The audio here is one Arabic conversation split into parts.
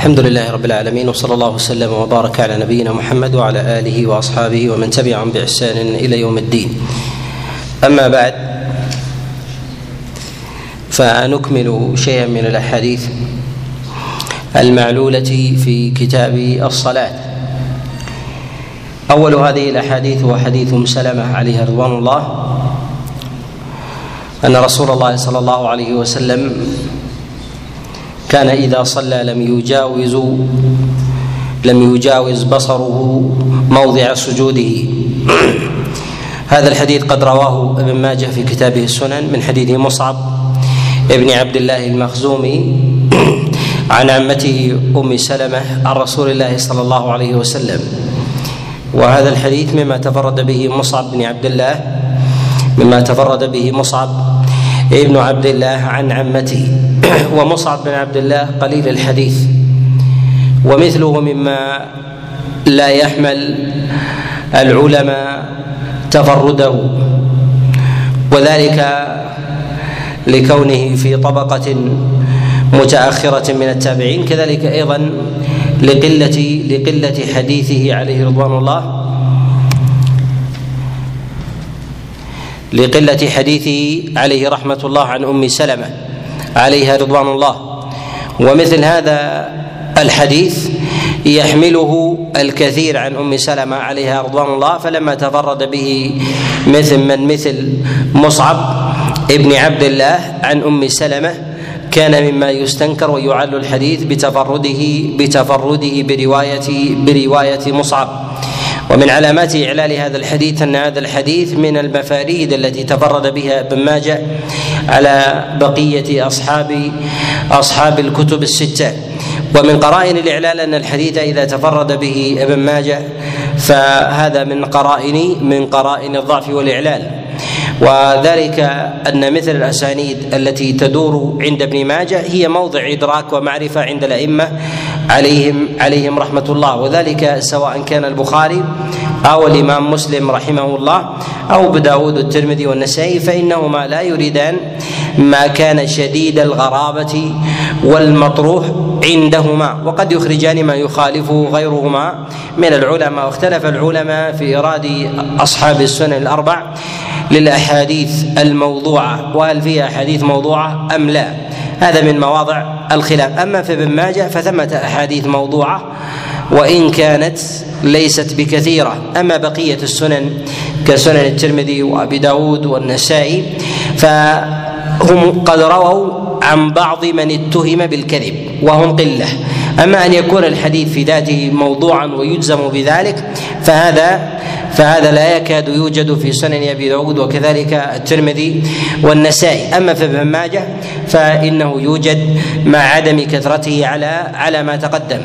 الحمد لله رب العالمين وصلى الله وسلم وبارك على نبينا محمد وعلى آله وأصحابه ومن تبعهم بإحسان إلى يوم الدين. أما بعد فنكمل شيئا من الأحاديث المعلولة في كتاب الصلاة. أول هذه الأحاديث هو حديث أم سلمة عليها رضوان الله أن رسول الله صلى الله عليه وسلم كان إذا صلى لم يجاوز لم يجاوز بصره موضع سجوده. هذا الحديث قد رواه ابن ماجه في كتابه السنن من حديث مصعب ابن عبد الله المخزومي عن عمته أم سلمة عن رسول الله صلى الله عليه وسلم. وهذا الحديث مما تفرد به مصعب بن عبد الله مما تفرد به مصعب ابن عبد الله عن عمته ومصعب بن عبد الله قليل الحديث. ومثله مما لا يحمل العلماء تفرده وذلك لكونه في طبقة متأخرة من التابعين كذلك أيضا لقلة لقلة حديثه عليه رضوان الله. لقلة حديثه عليه رحمة الله عن أم سلمة عليها رضوان الله. ومثل هذا الحديث يحمله الكثير عن أم سلمة عليها رضوان الله فلما تفرد به مثل من مثل مصعب ابن عبد الله عن أم سلمة كان مما يستنكر ويعل الحديث بتفرده بتفرده برواية برواية مصعب. ومن علامات إعلال هذا الحديث أن هذا الحديث من المفاريد التي تفرد بها ابن ماجه على بقية أصحاب أصحاب الكتب الستة. ومن قرائن الإعلال أن الحديث إذا تفرد به ابن ماجه فهذا من قرائن من قرائن الضعف والإعلال. وذلك أن مثل الأسانيد التي تدور عند ابن ماجه هي موضع إدراك ومعرفة عند الأئمة عليهم عليهم رحمة الله. وذلك سواء كان البخاري أو الإمام مسلم رحمه الله أو أبو داود الترمذي والنسائي فإنهما لا يريدان ما كان شديد الغرابة والمطروح عندهما. وقد يخرجان ما يخالفه غيرهما من العلماء. واختلف العلماء في إراد أصحاب السنن الأربع للأحاديث الموضوعة وهل فيها أحاديث موضوعة أم لا؟ هذا من مواضع الخلاف. أما في ابن ماجه فثمة أحاديث موضوعة وإن كانت ليست بكثيرة. أما بقية السنن كسنن الترمذي وأبي داود والنسائي فهم قد رووا عن بعض من اتهم بالكذب وهم قلة. أما أن يكون الحديث في ذاته موضوعا ويجزم بذلك فهذا فهذا لا يكاد يوجد في سنن أبي داود وكذلك الترمذي والنسائي. أما في ابن ماجه فإنه يوجد مع عدم كثرته على على ما تقدم.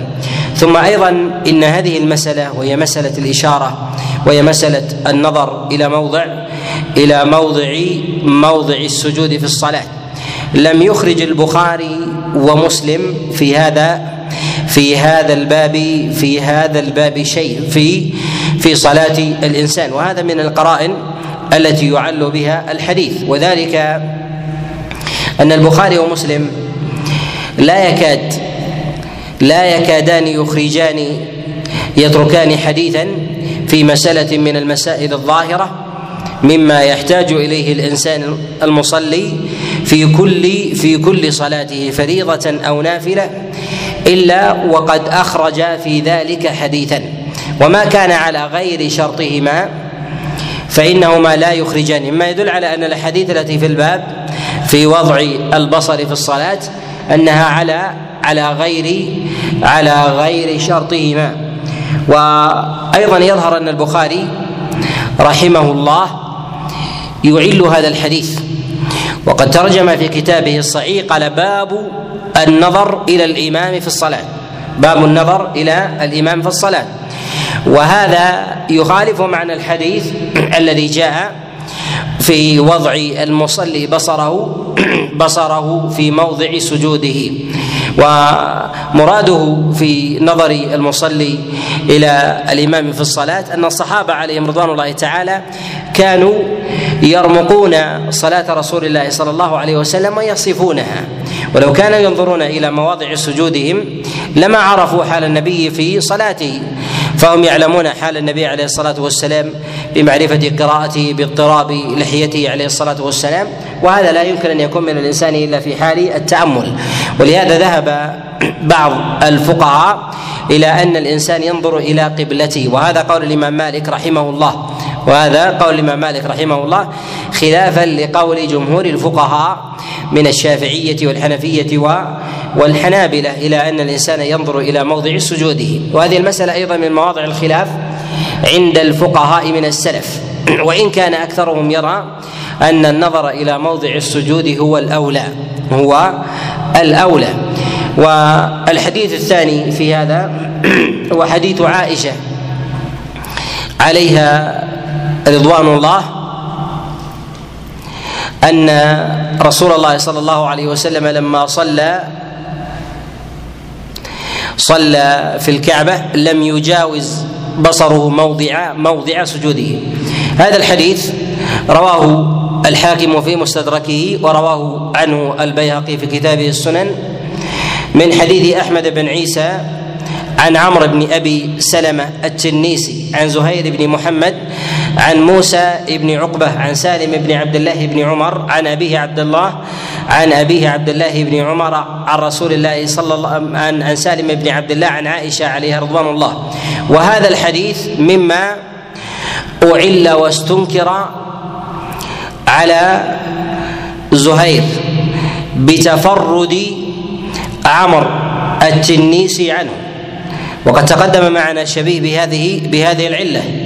ثم أيضا إن هذه المسألة وهي مسألة الإشارة وهي مسألة النظر إلى موضع إلى موضع موضع السجود في الصلاة. لم يخرج البخاري ومسلم في هذا في هذا الباب في هذا الباب شيء في في صلاة الإنسان. وهذا من القرائن التي يعل بها الحديث. وذلك أن البخاري ومسلم لا يكاد لا يكادان يخرجان يتركان حديثا في مسألة من المسائل الظاهرة مما يحتاج إليه الإنسان المصلي في كل في كل صلاته فريضة أو نافلة. إلا وقد أخرج في ذلك حديثا. وما كان على غير شرطهما فإنهما لا يخرجان. مما يدل على أن الاحاديث التي في الباب في وضع البصر في الصلاة أنها على على غير على غير شرطهما. وأيضا يظهر أن البخاري رحمه الله يعل هذا الحديث. وقد ترجم في كتابه الصحيح قال باب النظر إلى الإمام في الصلاة. باب النظر إلى الإمام في الصلاة. وهذا يخالف معنى الحديث الذي جاء في وضع المصلي بصره بصره في موضع سجوده. ومراده في نظر المصلي إلى الإمام في الصلاة أن الصحابة عليهم رضوان الله تعالى كانوا يرمقون صلاة رسول الله صلى الله عليه وسلم ويصفونها. ولو كانوا ينظرون إلى مواضع سجودهم لما عرفوا حال النبي في صلاته. فهم يعلمون حال النبي عليه الصلاة والسلام بمعرفة قراءته باضطراب لحيته عليه الصلاة والسلام. وهذا لا يمكن أن يكون من الإنسان إلا في حال التأمل. ولهذا ذهب بعض الفقهاء إلى أن الإنسان ينظر إلى قبلته. وهذا قول الإمام مالك رحمه الله. وهذا قول الإمام مالك رحمه الله خلافا لقول جمهور الفقهاء من الشافعية والحنفية والحنابلة إلى أن الإنسان ينظر إلى موضع سجوده. وهذه المسألة أيضا من مواضع الخلاف عند الفقهاء من السلف. وإن كان أكثرهم يرى أن النظر إلى موضع السجود هو الأولى هو الأولى. والحديث الثاني في هذا هو حديث عائشة عليها رضوان الله أن رسول الله صلى الله عليه وسلم لما صلى صلى في الكعبة لم يجاوز بصره موضع موضع سجوده. هذا الحديث رواه الحاكم في مستدركه ورواه عنه البيهقي في كتابه السنن من حديث أحمد بن عيسى عن عمرو بن أبي سلمة التنيسي عن زهير بن محمد عن موسى بن عقبة عن سالم بن عبد الله بن عمر عن أبيه عبد الله عن أبيه عبد الله بن عمر عن رسول الله صلى الله عن عن سالم بن عبد الله عن عائشة عليها رضوان الله. وهذا الحديث مما أعل واستنكر على زهير بتفرد عمر التنيسي عنه. وقد تقدم معنا شبيه بهذه بهذه العلة.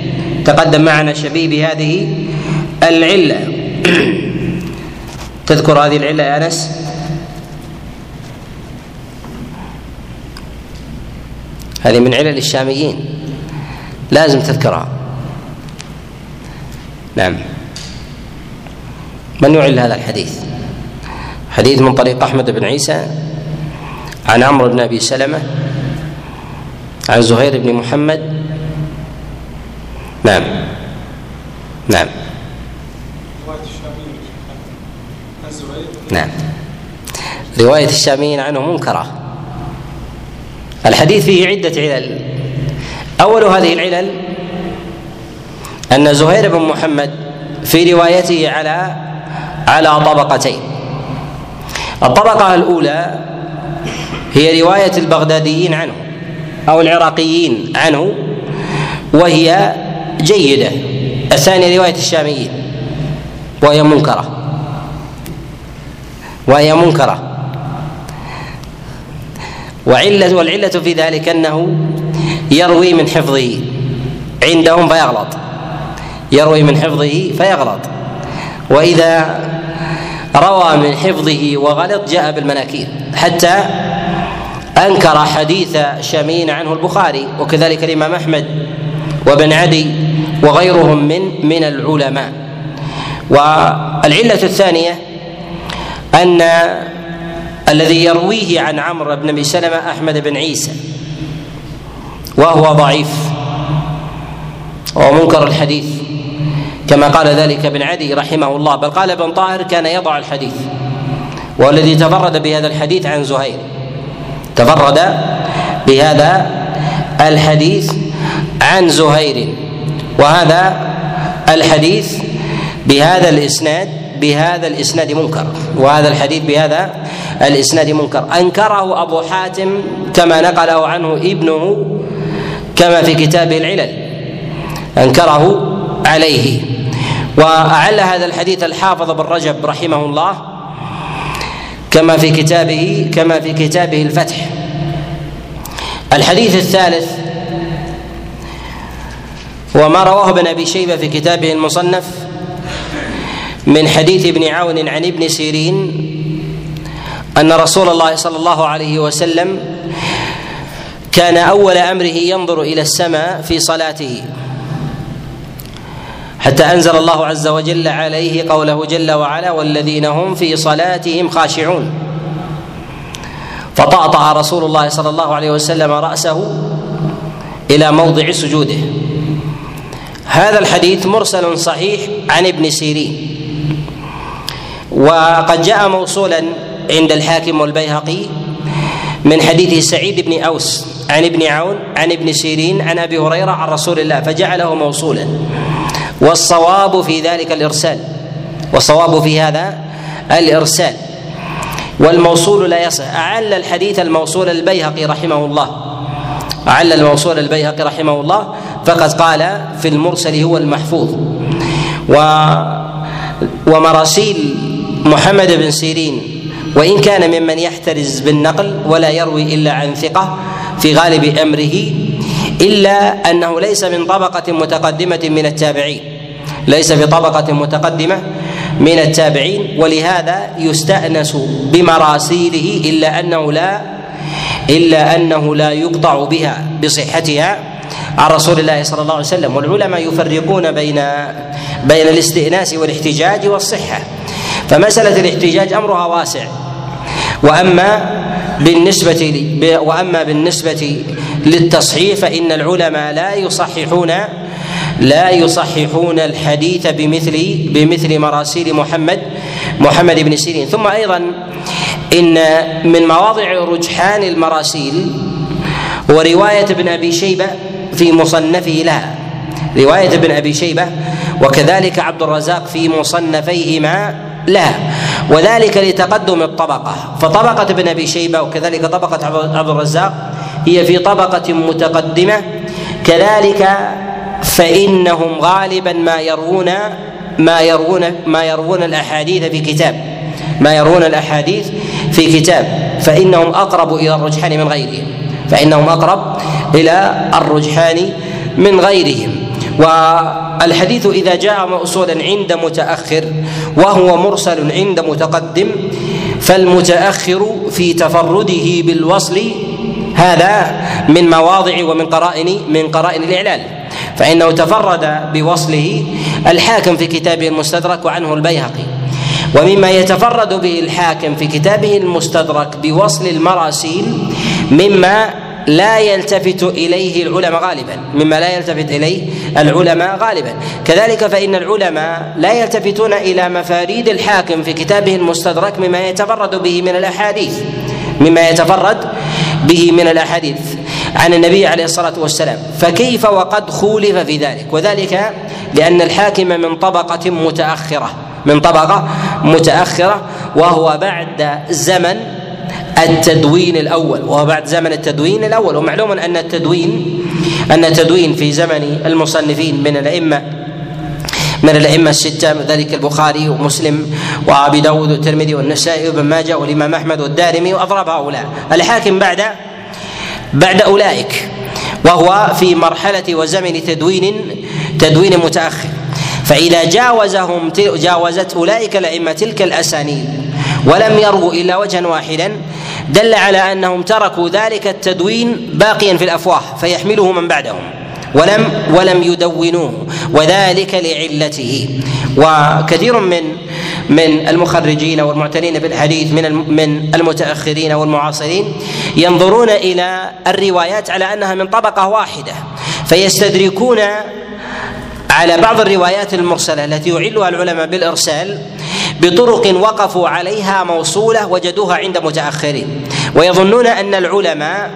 تقدم معنا شبيه بهذه العلة. تذكر هذه العلة يا أنس؟ هذه من علل الشاميين. لازم تذكرها. نعم. من يعل هذا الحديث؟ حديث من طريق أحمد بن عيسى عن عمرو بن أبي سلمة عن زهير بن محمد نعم. نعم. نعم. رواية الشاميين عنه منكرة. الحديث فيه عدة علل. أول هذه العلل أن زهير بن محمد في روايته على على طبقتين. الطبقة الأولى هي رواية البغداديين عنه أو العراقيين عنه وهي جيدة. الثانية رواية الشاميين وهي منكرة. وهي منكرة. وعلة والعلة في ذلك أنه يروي من حفظه. عندهم فيغلط. يروي من حفظه فيغلط. وإذا روى من حفظه وغلط جاء بالمناكير. حتى أنكر حديث شامين عنه البخاري. وكذلك الإمام أحمد وابن عدي وغيرهم من من العلماء. والعلة الثانية أن الذي يرويه عن عمرو بن أبي سلمة أحمد بن عيسى وهو ضعيف ومنكر الحديث كما قال ذلك ابن عدي رحمه الله بل قال ابن طاهر كان يضع الحديث والذي تفرد بهذا الحديث عن زهير. تفرد بهذا الحديث عن زهير. وهذا الحديث بهذا الإسناد بهذا الإسناد منكر. وهذا الحديث بهذا الإسناد منكر. أنكره أبو حاتم كما نقله عنه ابنه كما في كتابه العلل. أنكره عليه. وأعل هذا الحديث الحافظ بن رجب رحمه الله كما في كتابه كما في كتابه الفتح. الحديث الثالث وما رواه ابن أبي شيبة في كتابه المصنف من حديث ابن عون عن ابن سيرين أن رسول الله صلى الله عليه وسلم كان أول أمره ينظر إلى السماء في صلاته حتى أنزل الله عز وجل عليه قوله جل وعلا والذين هم في صلاتهم خاشعون فطأطأ رسول الله صلى الله عليه وسلم رأسه إلى موضع سجوده هذا الحديث مرسل صحيح عن ابن سيرين. وقد جاء موصولا عند الحاكم والبيهقي من حديث سعيد بن أوس عن ابن عون عن ابن سيرين عن أبي هريرة عن رسول الله فجعله موصولا. والصواب في ذلك الإرسال. والصواب في هذا الإرسال. والموصول لا يصح. أعل الحديث الموصول البيهقي رحمه الله. أعل الموصول البيهقي رحمه الله. فقد قال في المرسل هو المحفوظ. و ومراسيل محمد بن سيرين وإن كان ممن يحترز بالنقل ولا يروي إلا عن ثقة في غالب أمره إلا أنه ليس من طبقة متقدمة من التابعين ليس بطبقه متقدمة من التابعين ولهذا يستأنس بمراسيله إلا أنه لا إلا أنه لا يقطع بها بصحتها. عن رسول الله صلى الله عليه وسلم والعلماء يفرقون بين بين الاستئناس والاحتجاج والصحة. فمسألة الاحتجاج أمرها واسع. وأما بالنسبة وأما بالنسبة للتصحيح فإن العلماء لا يصححون لا يصححون الحديث بمثل بمثل مراسيل محمد محمد بن سيرين. ثم أيضا إن من مواضع رجحان المراسيل ورواية ابن أبي شيبة في مصنفه لها. رواية ابن أبي شيبة وكذلك عبد الرزاق في مصنفيهما لها. وذلك لتقدم الطبقة. فطبقة ابن أبي شيبة وكذلك طبقة عبد الرزاق هي في طبقة متقدمة. كذلك فإنهم غالبا ما يروون ما يروون ما يروون الأحاديث في كتاب. ما يروون الأحاديث في كتاب. فإنهم أقرب إلى الرجحان من غيرهم. فإنهم أقرب إلى الرجحان من غيرهم. والحديث إذا جاء موصولا عند متأخر وهو مرسل عند متقدم فالمتأخر في تفرده بالوصل هذا من مواضع ومن قرائن من قرائن الإعلال. فإنه تفرد بوصله الحاكم في كتابه المستدرك وعنه البيهقي. ومما يتفرد به الحاكم في كتابه المستدرك بوصل المراسيل مما لا يلتفت إليه العلماء غالبا. مما لا يلتفت إليه العلماء غالبا. كذلك فإن العلماء لا يلتفتون إلى مفاريد الحاكم في كتابه المستدرك مما يتفرد به من الأحاديث. مما يتفرد به من الأحاديث عن النبي عليه الصلاة والسلام. فكيف وقد خولف في ذلك؟ وذلك لأن الحاكم من طبقة متأخرة. من طبقة متأخرة وهو بعد زمن التدوين الأول وهو بعد زمن التدوين الأول. ومعلوم أن التدوين أن التدوين في زمن المصنفين من الأئمة من الأئمة الستة ذلك البخاري ومسلم وأبي داود والترمذي والنسائي وابن ماجه والإمام أحمد والدارمي واضرب هؤلاء. الحاكم بعد بعد أولئك وهو في مرحلة وزمن تدوين تدوين متأخر. فإذا جاوزهم جاوزت أولئك الأئمة تلك الأسانيد ولم يروا إلا وجها واحدا دل على أنهم تركوا ذلك التدوين باقيا في الأفواه فيحمله من بعدهم. ولم ولم يدونوه وذلك لعلته. وكثير من من المخرجين والمعتنين بالحديث من من المتأخرين والمعاصرين ينظرون إلى الروايات على أنها من طبقة واحدة فيستدركون على بعض الروايات المرسلة التي يعلها العلماء بالإرسال بطرق وقفوا عليها موصولة وجدوها عند متأخرين. ويظنون أن العلماء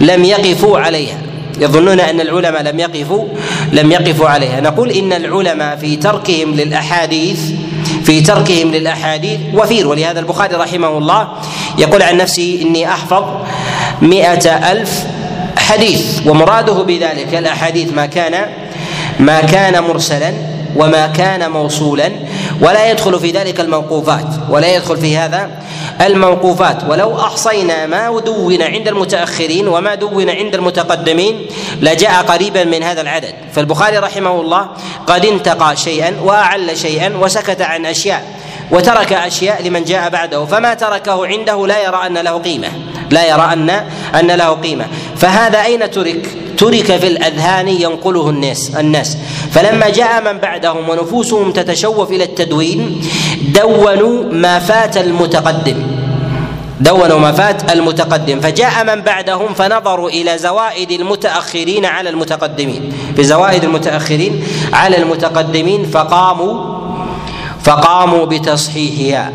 لم يقفوا عليها. يظنون أن العلماء لم يقفوا لم يقفوا عليها. نقول إن العلماء في تركهم للاحاديث في تركهم للأحاديث وفير. ولهذا البخاري رحمه الله يقول عن نفسه إني أحفظ مئة ألف حديث. ومراده بذلك الأحاديث ما كان ما كان مرسلا وما كان موصولا ولا يدخل في ذلك الموقوفات. ولا يدخل في هذا الموقوفات. ولو أحصينا ما دون عند المتأخرين وما دون عند المتقدمين لجاء قريبا من هذا العدد. فالبخاري رحمه الله قد انتقى شيئا وأعل شيئا وسكت عن أشياء. وترك أشياء لمن جاء بعده. فما تركه عنده لا يرى أن له قيمة. لا يرى ان أن له قيمة. فهذا أين ترك؟ ترك في الأذهان ينقله الناس الناس. فلما جاء من بعدهم ونفوسهم تتشوف إلى التدوين دونوا ما فات المتقدم. دونوا ما فات المتقدم. فجاء من بعدهم فنظروا إلى زوائد المتأخرين على المتقدمين. بزوائد المتأخرين على المتقدمين فقاموا فقاموا بتصحيحها.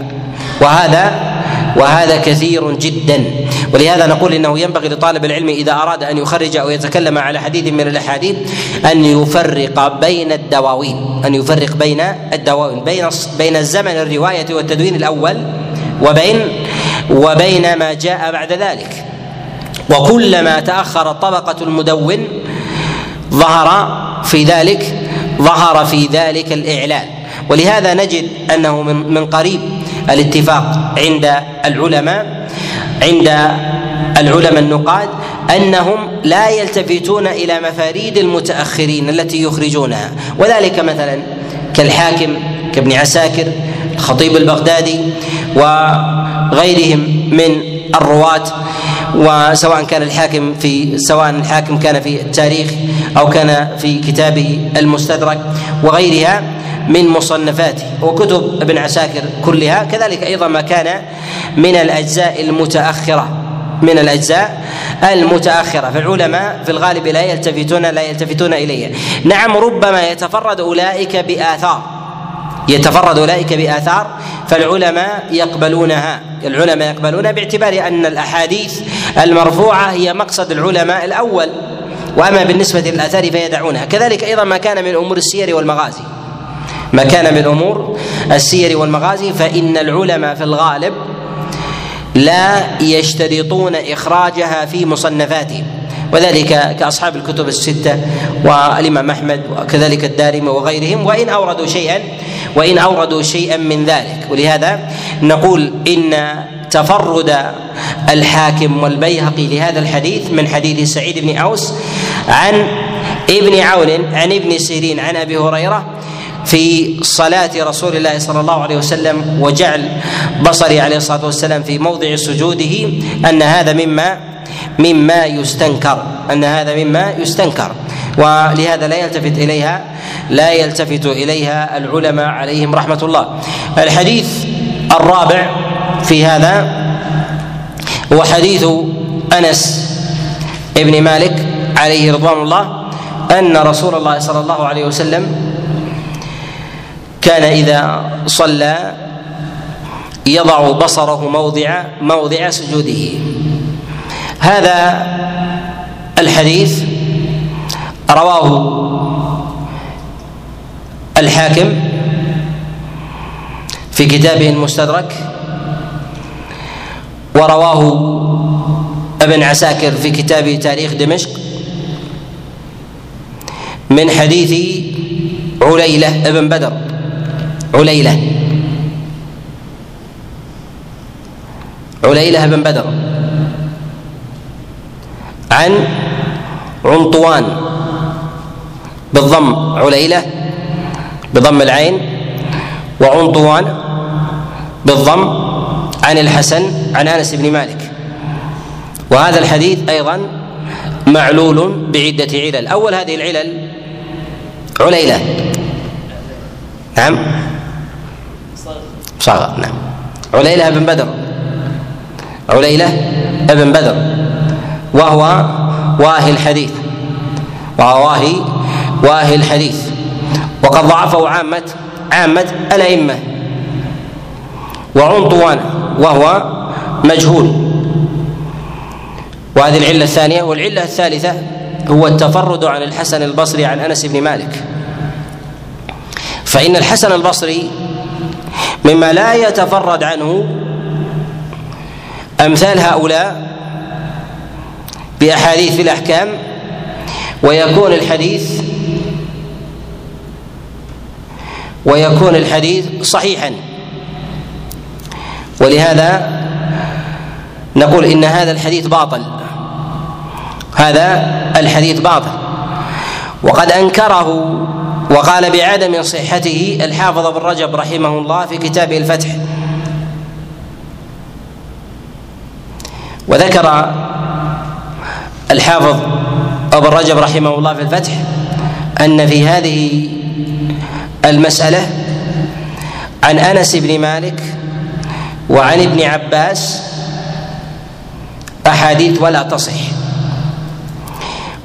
وهذا وهذا كثير جدا. ولهذا نقول إنه ينبغي لطالب العلم إذا أراد أن يخرج أو يتكلم على حديث من الأحاديث أن يفرق بين الدواوين. أن يفرق بين الدواوين. بين بين الزمن الرواية والتدوين الأول وبين وبين ما جاء بعد ذلك. وكلما تأخر طبقة المدون ظهر في ذلك ظهر في ذلك الإعلان. ولهذا نجد أنه من من قريب الاتفاق عند العلماء عند العلماء النقاد أنهم لا يلتفتون إلى مفاريد المتأخرين التي يخرجونها. وذلك مثلا كالحاكم كابن عساكر الخطيب البغدادي وغيرهم من الرواة وسواء كان الحاكم في سواء الحاكم كان في التاريخ أو كان في كتابه المستدرك وغيرها. من مصنفاته وكتب ابن عساكر كلها. كذلك أيضا ما كان من الأجزاء المتأخرة من الأجزاء المتأخرة. فالعلماء في الغالب لا يلتفتون لا يلتفتون إليها. نعم ربما يتفرد أولئك بآثار. يتفرد أولئك بآثار فالعلماء يقبلونها. العلماء يقبلونها باعتبار أن الأحاديث المرفوعة هي مقصد العلماء الأول. وأما بالنسبة للآثار فيدعونها. كذلك أيضا ما كان من أمور السير والمغازي. ما كان من أمور السير والمغازي فإن العلماء في الغالب لا يشترطون إخراجها في مصنفاتهم وذلك كأصحاب الكتب الستة والإمام أحمد وكذلك الدارمي وغيرهم وإن أوردوا شيئا وإن أوردوا شيئا من ذلك. ولهذا نقول إن تفرد الحاكم والبيهقي لهذا الحديث من حديث سعيد بن أوس عن ابن عون عن ابن سيرين عن أبي هريرة في صلاة رسول الله صلى الله عليه وسلم وجعل بصري عليه الصلاة والسلام في موضع سجوده أن هذا مما مما يستنكر أن هذا مما يستنكر. ولهذا لا يلتفت إليها لا يلتفت إليها العلماء عليهم رحمة الله. الحديث الرابع في هذا هو حديث أنس ابن مالك عليه رضوان الله أن رسول الله صلى الله عليه وسلم كان إذا صلى يضع بصره موضع موضع سجوده. هذا الحديث رواه الحاكم في كتابه المستدرك ورواه ابن عساكر في كتابه تاريخ دمشق من حديث عليلة ابن بدر. عليلة. عليلة بن بدر. عن عنطوان. بالضم عليلة بضم العين. وعنطوان بالضم عن الحسن عن أنس بن مالك. وهذا الحديث أيضا معلول بعدة علل. أول هذه العلل عليله. نعم. صغر نعم. عليلة بن بدر. عليلة بن بدر. وهو واهي الحديث. وهو واهي واهي الحديث. وقد ضعفه عامة عامة الأئمة. وعنطوان وهو مجهول. وهذه العلة الثانية والعلة الثالثة هو التفرد عن الحسن البصري عن أنس بن مالك. فإن الحسن البصري مما لا يتفرد عنه أمثال هؤلاء بأحاديث في الأحكام ويكون الحديث ويكون الحديث صحيحا. ولهذا نقول إن هذا الحديث باطل. هذا الحديث باطل. وقد أنكره وقال بعدم صحته الحافظ ابن رجب رحمه الله في كتابه الفتح. وذكر الحافظ ابن رجب رحمه الله في الفتح أن في هذه المسألة عن أنس بن مالك وعن ابن عباس أحاديث ولا تصح.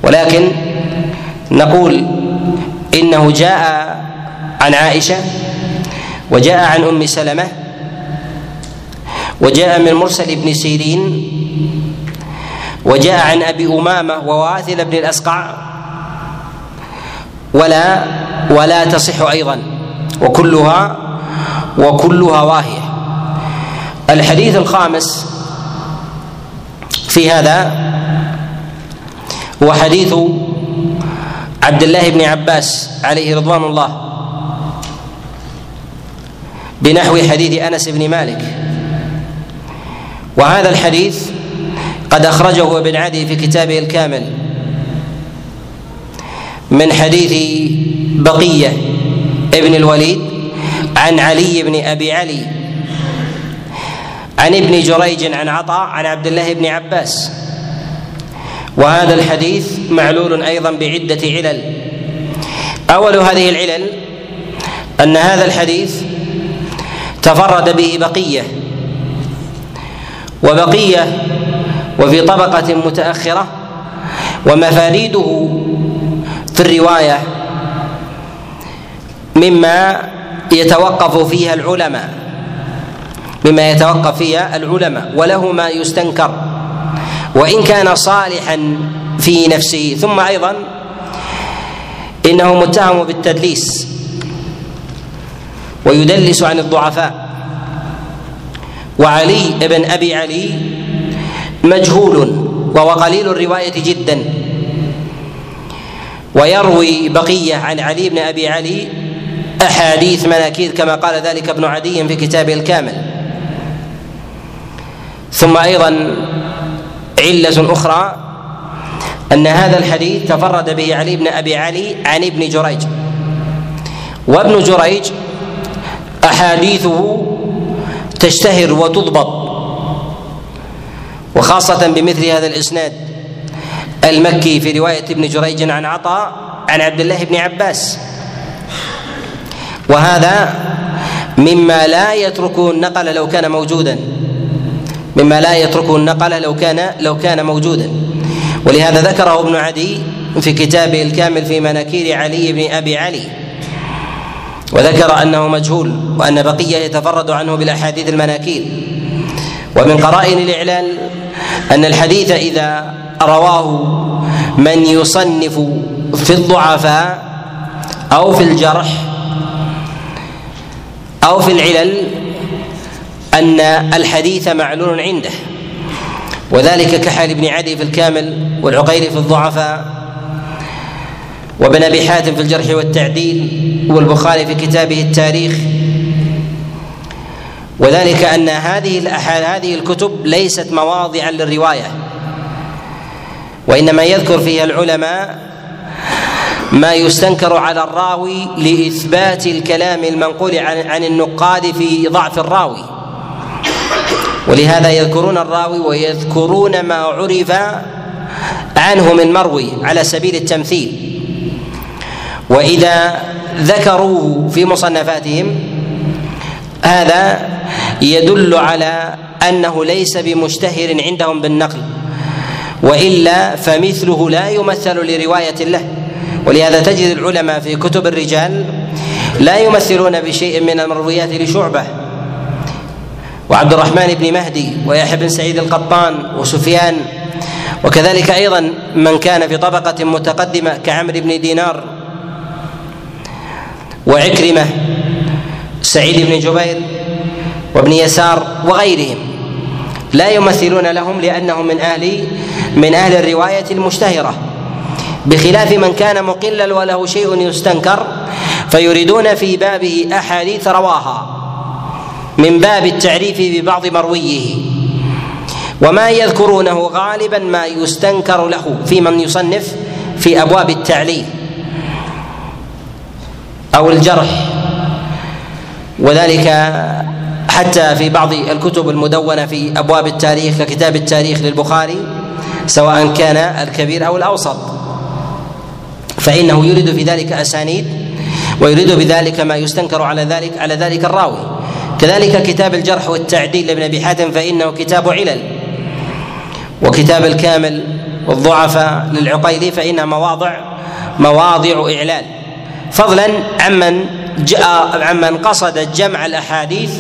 ولكن نقول إنه جاء عن عائشة وجاء عن أم سلمة وجاء من مرسل ابن سيرين وجاء عن أبي أمامة وواثل بن الأسقع ولا ولا تصح أيضا وكلها وكلها واهية. الحديث الخامس في هذا هو حديث عبد الله بن عباس عليه رضوان الله بنحو حديث أنس بن مالك. وهذا الحديث قد أخرجه ابن عدي في كتابه الكامل من حديث بقية ابن الوليد عن علي بن أبي علي عن ابن جريج عن عطاء عن عبد الله بن عباس. وهذا الحديث معلول أيضا بعدة علل. أول هذه العلل أن هذا الحديث تفرد به بقيه وبقية وفي طبقة متأخرة ومفاريده في الرواية مما يتوقف فيها العلماء مما يتوقف فيها العلماء وله ما يستنكر. وإن كان صالحا في نفسه. ثم أيضا إنه متهم بالتدليس ويدلس عن الضعفاء. وعلي بن أبي علي مجهول وهو قليل الرواية جدا. ويروي بقية عن علي بن أبي علي أحاديث مناكير كما قال ذلك ابن عدي في كتابه الكامل. ثم أيضا علة أخرى أن هذا الحديث تفرد به علي بن أبي علي عن ابن جريج. وابن جريج أحاديثه تشتهر وتضبط وخاصة بمثل هذا الإسناد المكي في رواية ابن جريج عن عطاء عن عبد الله بن عباس. وهذا مما لا يتركه النقل لو كان موجودا. مما لا يتركه النقل لو كان لو كان موجودا. ولهذا ذكره ابن عدي في كتابه الكامل في مناكير علي بن أبي علي. وذكر أنه مجهول وأن بقية يتفرد عنه بالأحاديث المناكير. ومن قرائن الإعلان أن الحديث إذا رواه من يصنف في الضعفاء أو في الجرح أو في العلل أن الحديث معلول عنده وذلك كحال ابن عدي في الكامل والعقيلي في الضعفاء وابن أبي حاتم في الجرح والتعديل والبخاري في كتابه التاريخ. وذلك أن هذه هذه الكتب ليست مواضعا للرواية وإنما يذكر فيها العلماء ما يستنكر على الراوي لإثبات الكلام المنقول عن النقاد في ضعف الراوي. ولهذا يذكرون الراوي ويذكرون ما عرف عنه من مروي على سبيل التمثيل. وإذا ذكروه في مصنفاتهم هذا يدل على أنه ليس بمشتهر عندهم بالنقل وإلا فمثله لا يمثل لرواية له. ولهذا تجد العلماء في كتب الرجال لا يمثلون بشيء من المرويات لشعبة. وعبد الرحمن بن مهدي ويحيى بن سعيد القطان وسفيان. وكذلك أيضا من كان في طبقة متقدمة كعمرو بن دينار وعكرمة سعيد بن جبير وابن يسار وغيرهم. لا يمثلون لهم لأنهم من أهل من أهل الرواية المشتهرة. بخلاف من كان مقلا وله شيء يستنكر فيريدون في بابه أحاديث رواها. من باب التعريف ببعض مرويه. وما يذكرونه غالبا ما يستنكر له في من يصنف في أبواب التعليل أو الجرح. وذلك حتى في بعض الكتب المدونة في أبواب التاريخ ككتاب التاريخ للبخاري سواء كان الكبير أو الأوسط. فإنه يريد في ذلك أسانيد ويريد بذلك ما يستنكر على ذلك على ذلك الراوي. كذلك كتاب الجرح والتعديل لابن أبي حاتم فإنه كتاب علل وكتاب الكامل والضعفاء للعقيلي فإنها مواضع مواضع إعلال. فضلا عمن جاء عمن قصد جمع الأحاديث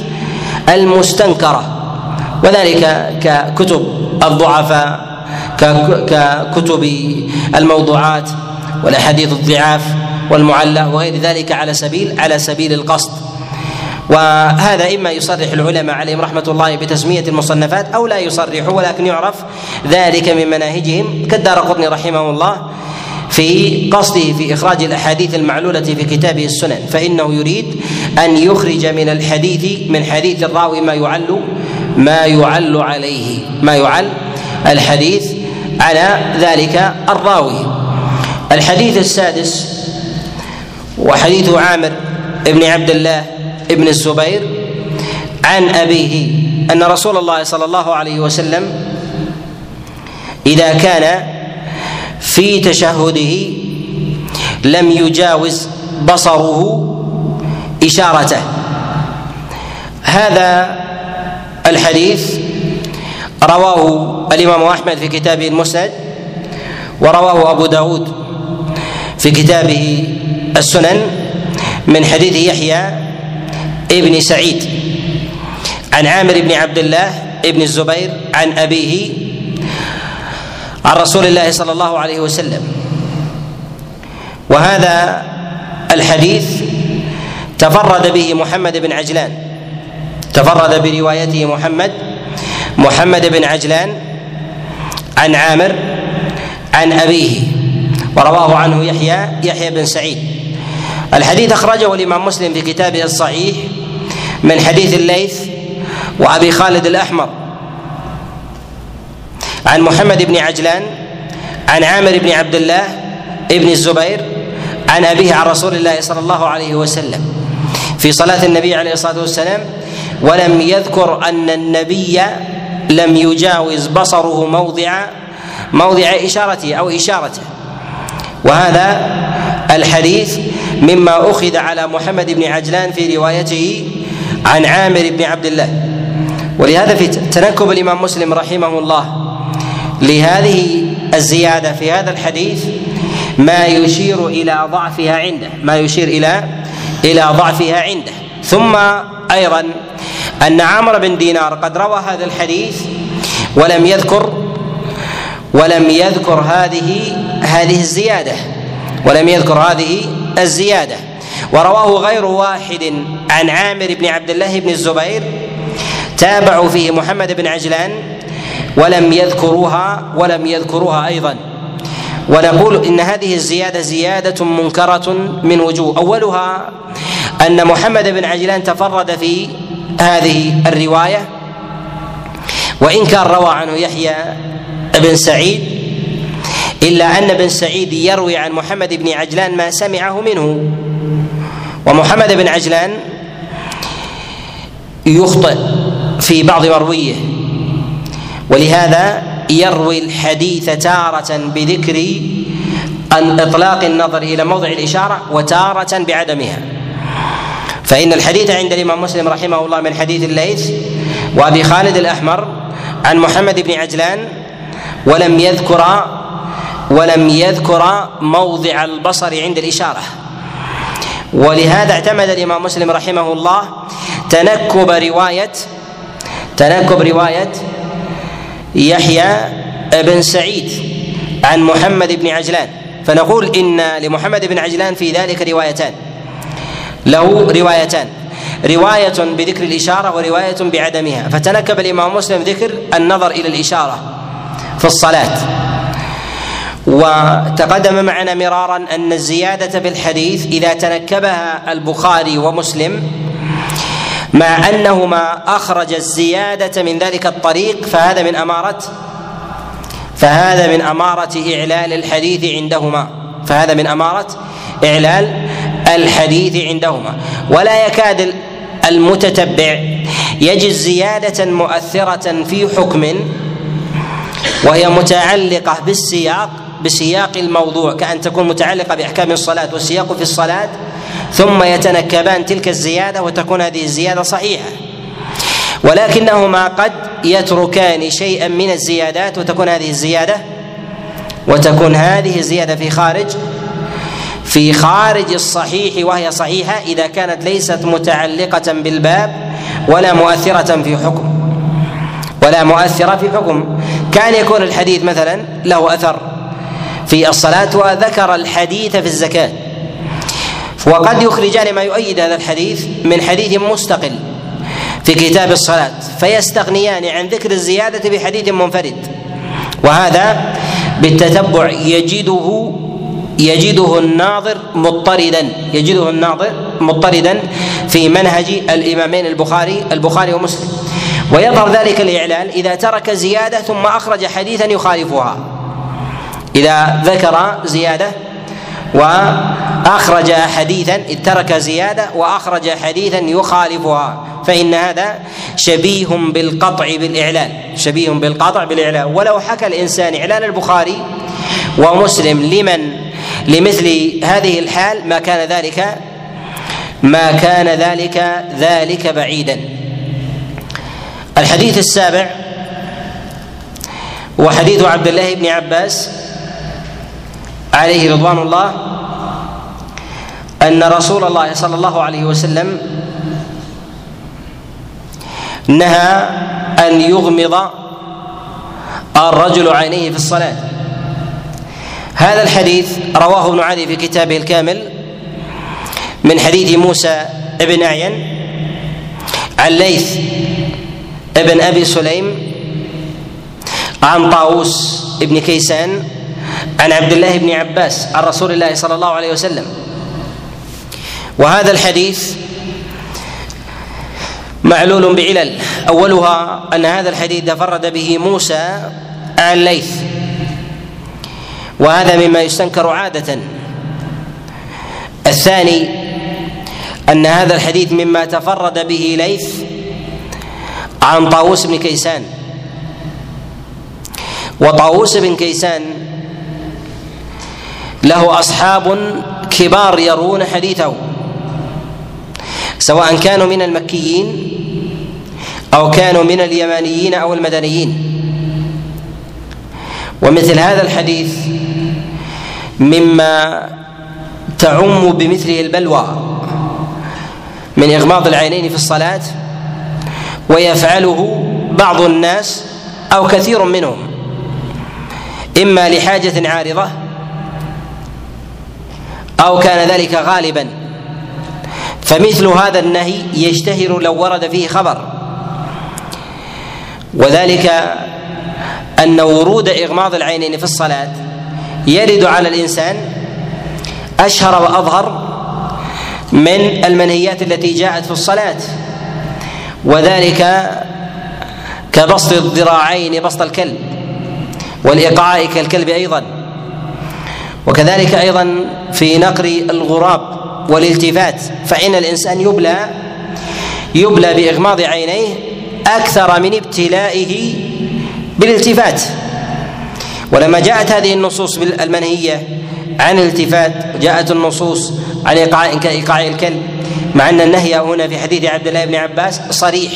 المستنكرة. وذلك ككتب الضعفاء ككتب الموضوعات والأحاديث الضعاف والمعلى وغير ذلك على سبيل على سبيل القصد. وهذا إما يصرح العلماء عليهم رحمة الله بتسمية المصنفات أو لا يصرحوا ولكن يعرف ذلك من مناهجهم. كالدار قطني رحمه الله في قصده في إخراج الأحاديث المعلولة في كتابه السنن فإنه يريد أن يخرج من الحديث من حديث الراوي ما يعل ما يعل عليه ما يعل الحديث على ذلك الراوي. الحديث السادس وحديث عامر بن عبد الله بن الزبير عن أبيه أن رسول الله صلى الله عليه وسلم إذا كان في تشهده لم يجاوز بصره إشارته. هذا الحديث رواه الإمام أحمد في كتابه المسند ورواه أبو داود في كتابه السنن من حديث يحيى ابن سعيد. عن عامر بن عبد الله ابن الزبير عن أبيه عن رسول الله صلى الله عليه وسلم. وهذا الحديث تفرد به محمد بن عجلان. تفرد بروايته محمد محمد بن عجلان عن عامر عن أبيه ورواه عنه يحيى يحيى بن سعيد. الحديث أخرجه الإمام مسلم في كتابه الصحيح من حديث الليث وأبي خالد الأحمر. عن محمد بن عجلان عن عامر بن عبد الله ابن الزبير عن أبيه عن رسول الله صلى الله عليه وسلم. في صلاة النبي عليه الصلاة والسلام ولم يذكر أن النبي لم يجاوز بصره موضع موضع إشارته أو إشارته. وهذا الحديث مما أخذ على محمد بن عجلان في روايته عن عامر بن عبد الله. ولهذا في تنكب الإمام مسلم رحمه الله لهذه الزيادة في هذا الحديث ما يشير إلى ضعفها عنده ما يشير إلى إلى ضعفها عنده. ثم أيضا أن عمرو بن دينار قد روى هذا الحديث ولم يذكر ولم يذكر هذه هذه الزيادة ولم يذكر هذه الزيادة. ورواه غير واحد عن عامر بن عبد الله بن الزبير. تابعوا فيه محمد بن عجلان ولم يذكروها ولم يذكروها أيضا. ونقول إن هذه الزيادة زيادة منكرة من وجوه. أولها أن محمد بن عجلان تفرد في هذه الرواية وإن كان روى عنه يحيى بن سعيد إلا أن بن سعيد يروي عن محمد بن عجلان ما سمعه منه. ومحمد بن عجلان يخطئ في بعض مرويه ولهذا يروي الحديث تارة بذكر أن إطلاق النظر إلى موضع الإشارة وتارة بعدمها. فإن الحديث عند الإمام مسلم رحمه الله من حديث الليث وأبي خالد الأحمر عن محمد بن عجلان ولم يذكر ولم يذكر موضع البصر عند الإشارة. ولهذا اعتمد الإمام مسلم رحمه الله تنكب رواية تنكب رواية يحيى بن سعيد عن محمد بن عجلان. فنقول إن لمحمد بن عجلان في ذلك روايتان. له روايتان. رواية بذكر الإشارة ورواية بعدمها. فتنكب الإمام مسلم ذكر النظر إلى الإشارة في الصلاة. وتقدم معنا مرارا أن الزيادة في الحديث إذا تنكبها البخاري ومسلم مع أنهما أخرج الزيادة من ذلك الطريق فهذا من أمارة فهذا من أمارة إعلال الحديث عندهما. فهذا من أمارة إعلال الحديث عندهما. ولا يكاد المتتبع يجد زيادة مؤثرة في حكم وهي متعلقة بالسياق بسياق الموضوع كأن تكون متعلقة بأحكام الصلاة والسياق في الصلاة ثم يتنكبان تلك الزيادة وتكون هذه الزيادة صحيحة. ولكنهما قد يتركان شيئا من الزيادات وتكون هذه الزيادة وتكون هذه الزيادة في خارج في خارج الصحيح وهي صحيحة إذا كانت ليست متعلقة بالباب ولا مؤثرة في حكم ولا مؤثرة في حكم. كان يكون الحديث مثلا له أثر في الصلاة وذكر الحديث في الزكاة. وقد يخرجان ما يؤيد هذا الحديث من حديث مستقل في كتاب الصلاة فيستغنيان عن ذكر الزيادة بحديث منفرد. وهذا بالتتبع يجده يجده الناظر مضطردا يجده الناظر مضطردا في منهج الإمامين البخاري البخاري ومسلم. ويظهر ذلك الاعلال إذا ترك زيادة ثم أخرج حديثا يخالفها. إذا ذكر زيادة وأخرج حديثا ترك زيادة وأخرج حديثا يخالفها فإن هذا شبيه بالقطع بالاعلال شبيه بالقطع بالاعلال ولو حكى الإنسان إعلان البخاري ومسلم لمن؟ لمثل هذه الحال ما كان ذلك ما كان ذلك ذلك بعيدا. الحديث السابع وحديث عبد الله بن عباس عليه رضوان الله أن رسول الله صلى الله عليه وسلم نهى أن يغمض الرجل عينيه في الصلاة. هذا الحديث رواه ابن عدي في كتابه الكامل من حديث موسى بن أعين عن ليث ابن أبي سليم عن طاووس بن كيسان عن عبد الله بن عباس عن رسول الله صلى الله عليه وسلم. وهذا الحديث معلول بعلل. أولها أن هذا الحديث تفرد به موسى عن ليث. وهذا مما يستنكر عادة. الثاني أن هذا الحديث مما تفرد به ليث عن طاووس بن كيسان. وطاووس بن كيسان له أصحاب كبار يروون حديثه سواء كانوا من المكيين أو كانوا من اليمانيين أو المدنيين. ومثل هذا الحديث مما تعم بمثله البلوى من إغماض العينين في الصلاة ويفعله بعض الناس أو كثير منهم إما لحاجة عارضة أو كان ذلك غالبا. فمثل هذا النهي يشتهر لو ورد فيه خبر. وذلك أن ورود إغماض العينين في الصلاة يرد على الإنسان أشهر وأظهر من المنهيات التي جاءت في الصلاة. وذلك كبسط الذراعين بسط الكلب والايقاع كالكلب أيضا. وكذلك أيضا في نقر الغراب والالتفات فإن الإنسان يبلى يبلى بإغماض عينيه أكثر من ابتلائه بالالتفات. ولما جاءت هذه النصوص المنهيه عن الالتفات جاءت النصوص عن إيقاع كايقاع الكلب مع أن النهي هنا في حديث عبد الله بن عباس صريح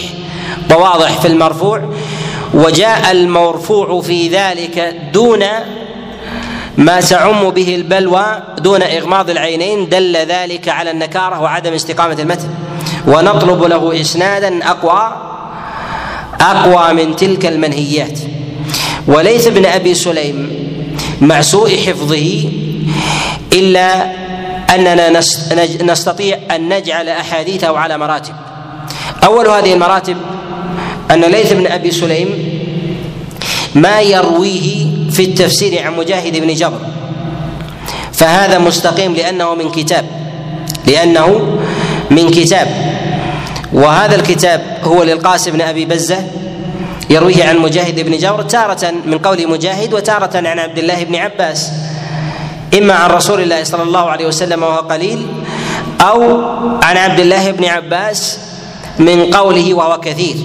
وواضح في المرفوع وجاء المرفوع في ذلك دون ما تعم به البلوى دون إغماض العينين دل ذلك على النكارة وعدم استقامة المتن. ونطلب له إسنادا أقوى أقوى من تلك المنهيات. وليس ابن أبي سليم مع سوء حفظه إلا أننا نستطيع أن نجعل أحاديثه على مراتب. أول هذه المراتب أن ليث بن أبي سليم ما يرويه في التفسير عن مجاهد بن جبر. فهذا مستقيم لأنه من كتاب لأنه من كتاب. وهذا الكتاب هو للقاسم بن أبي بزة يرويه عن مجاهد بن جبر تارة من قول مجاهد وتارة عن عبد الله بن عباس إما عن رسول الله صلى الله عليه وسلم وهو قليل أو عن عبد الله بن عباس من قوله وهو كثير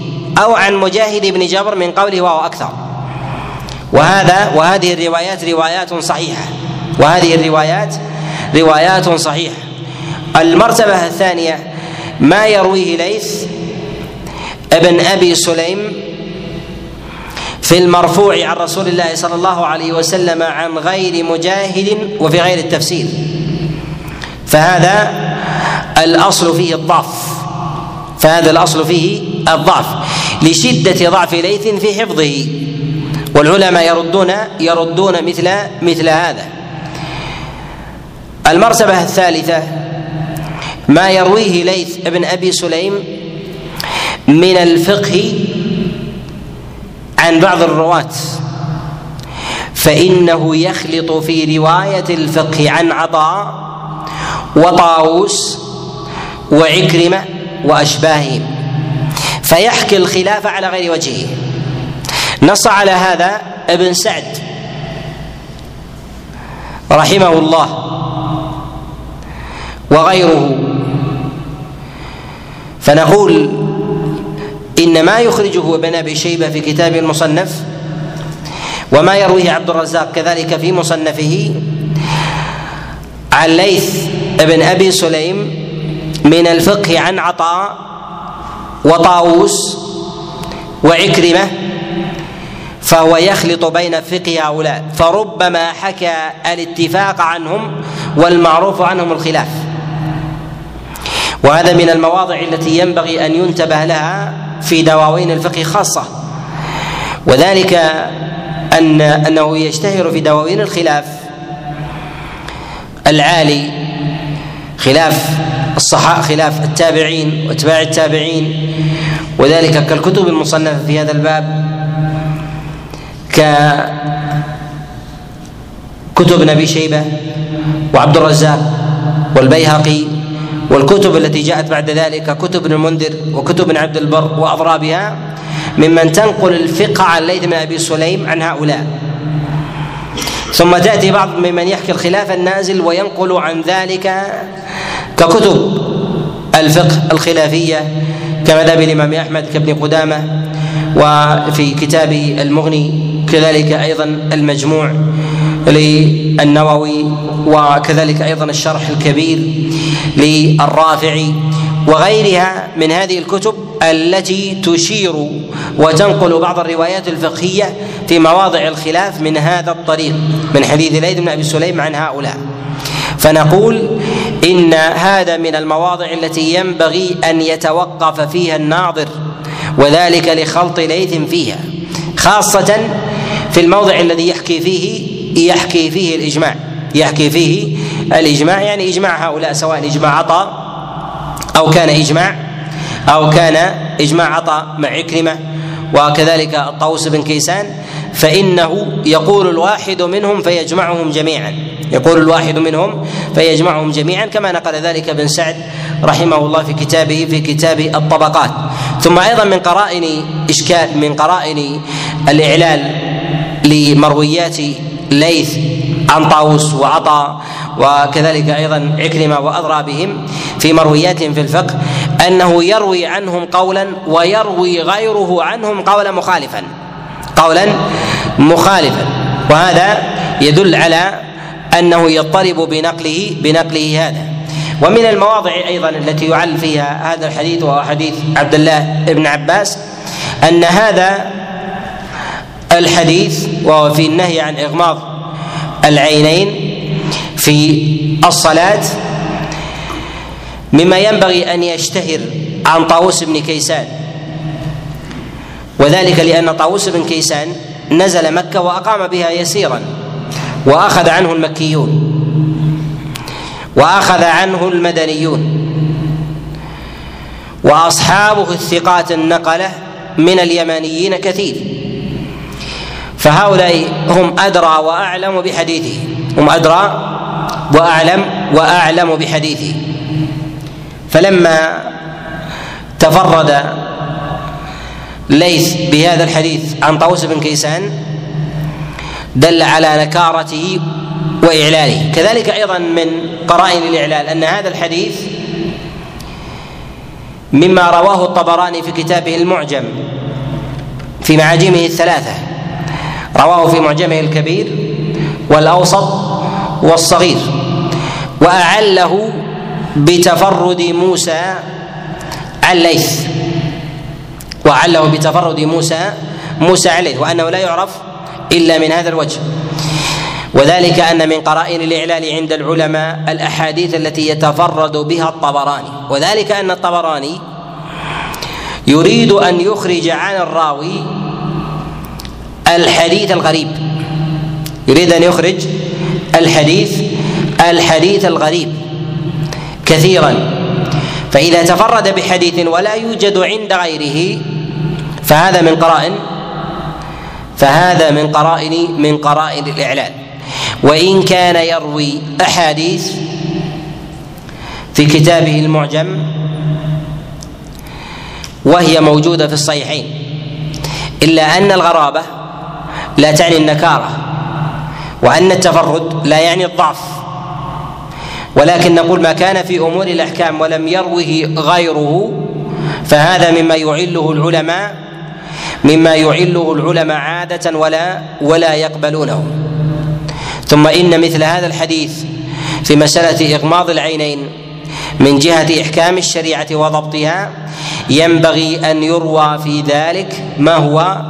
أو عن مجاهد بن جبر من قوله وهو أكثر. وهذا وهذه الروايات روايات صحيحة. وهذه الروايات روايات صحيحة. المرتبة الثانية ما يرويه ليث ابن أبي سليم في المرفوع عن رسول الله صلى الله عليه وسلم عن غير مجاهد وفي غير التفسير فهذا الأصل فيه الضعف. فهذا الأصل فيه الضعف. لشدة ضعف ليث في حفظه. والعلماء يردون يردون مثل مثل هذا. المرتبة الثالثة ما يرويه ليث بن أبي سليم من الفقه عن بعض الرواة فإنه يخلط في رواية الفقه عن عطاء وطاووس وعكرمة وأشباههم فيحكي الخلاف على غير وجهه. نص على هذا ابن سعد رحمه الله وغيره. فنقول إن ما يخرجه ابن أبي شيبة في كتابه المصنف وما يرويه عبد الرزاق كذلك في مصنفه عن ليث بن أبي سليم من الفقه عن عطاء وطاووس وعكرمة فهو يخلط بين فقه هؤلاء فربما حكى الاتفاق عنهم والمعروف عنهم الخلاف. وهذا من المواضع التي ينبغي أن ينتبه لها في دواوين الفقه خاصة. وذلك ان أنه يشتهر في دواوين الخلاف العالي خلاف الصحاء خلاف التابعين واتباع التابعين وذلك كالكتب المصنفة في هذا الباب. ككتب ابن ابي شيبة وعبد الرزاق والبيهقي والكتب التي جاءت بعد ذلك كتب ابن المنذر وكتب ابن عبد البر واضرابها ممن تنقل الفقه عن ليث بن أبي سليم عن هؤلاء. ثم تأتي بعض ممن يحكي الخلاف النازل وينقل عن ذلك ككتب الفقه الخلافية كمذهب الإمام أحمد كابن قدامة وفي كتاب المغني كذلك أيضا المجموع للنووي وكذلك أيضا الشرح الكبير للرافعي وغيرها من هذه الكتب التي تشير وتنقل بعض الروايات الفقهية في مواضع الخلاف من هذا الطريق من حديث ليث بن أبي سليم عن هؤلاء. فنقول إن هذا من المواضع التي ينبغي أن يتوقف فيها الناظر وذلك لخلط ليث فيها خاصة في الموضع الذي يحكي فيه يحكي فيه الإجماع. يحكي فيه الإجماع يعني إجماع هؤلاء سواء إجماع عطاء أو كان إجماع أو كان إجماع عطاء مع عكرمه وكذلك الطاووس بن كيسان فإنه يقول الواحد منهم فيجمعهم جميعا. يقول الواحد منهم فيجمعهم جميعا كما نقل ذلك ابن سعد رحمه الله في كتابه في كتاب الطبقات. ثم أيضا من قرائن إشكال من قرائن الإعلال لمرويات ليث عن طاووس وعطاء وكذلك أيضا عكرمة وأضرابهم في مروياتهم في الفقه أنه يروي عنهم قولا ويروي غيره عنهم قولا مخالفا قولا مخالفا. وهذا يدل على أنه يضطرب بنقله بنقله هذا. ومن المواضع أيضا التي يعل فيها هذا الحديث وهو حديث عبد الله بن عباس أن هذا الحديث وهو في النهي عن إغماض العينين في الصلاة مما ينبغي أن يشتهر عن طاووس بن كيسان. وذلك لأن طاووس بن كيسان نزل مكة وأقام بها يسيرا وأخذ عنه المكيون وأخذ عنه المدنيون وأصحابه الثقات النقلة من اليمانيين كثير. فهؤلاء هم أدرى وأعلم بحديثه. هم أدرى وأعلم وأعلم بحديثه. فلما تفرد ليث بهذا الحديث عن طاووس بن كيسان دل على نكارته وإعلاله. كذلك أيضا من قرائن الإعلال أن هذا الحديث مما رواه الطبراني في كتابه المعجم في معاجمه الثلاثة. رواه في معجمه الكبير والأوسط والصغير وأعله بتفرد موسى عن ليث وعله بتفرد موسى موسى عليه وأنه لا يعرف إلا من هذا الوجه وذلك أن من قرائن الاعلال عند العلماء الأحاديث التي يتفرد بها الطبراني وذلك أن الطبراني يريد أن يخرج عن الراوي الحديث الغريب. يريد أن يخرج الحديث الحديث الغريب كثيرا. فإذا تفرد بحديث ولا يوجد عند غيره فهذا من قرائن فهذا من قرائن من قرائن الإعلان. وإن كان يروي أحاديث في كتابه المعجم وهي موجودة في الصحيحين إلا أن الغرابة لا تعني النكارة وأن التفرد لا يعني الضعف. ولكن نقول ما كان في أمور الأحكام ولم يروه غيره فهذا مما يعله العلماء مما يعله العلماء عادة ولا ولا يقبلونه. ثم إن مثل هذا الحديث في مسألة إغماض العينين من جهة إحكام الشريعة وضبطها ينبغي أن يروى في ذلك ما هو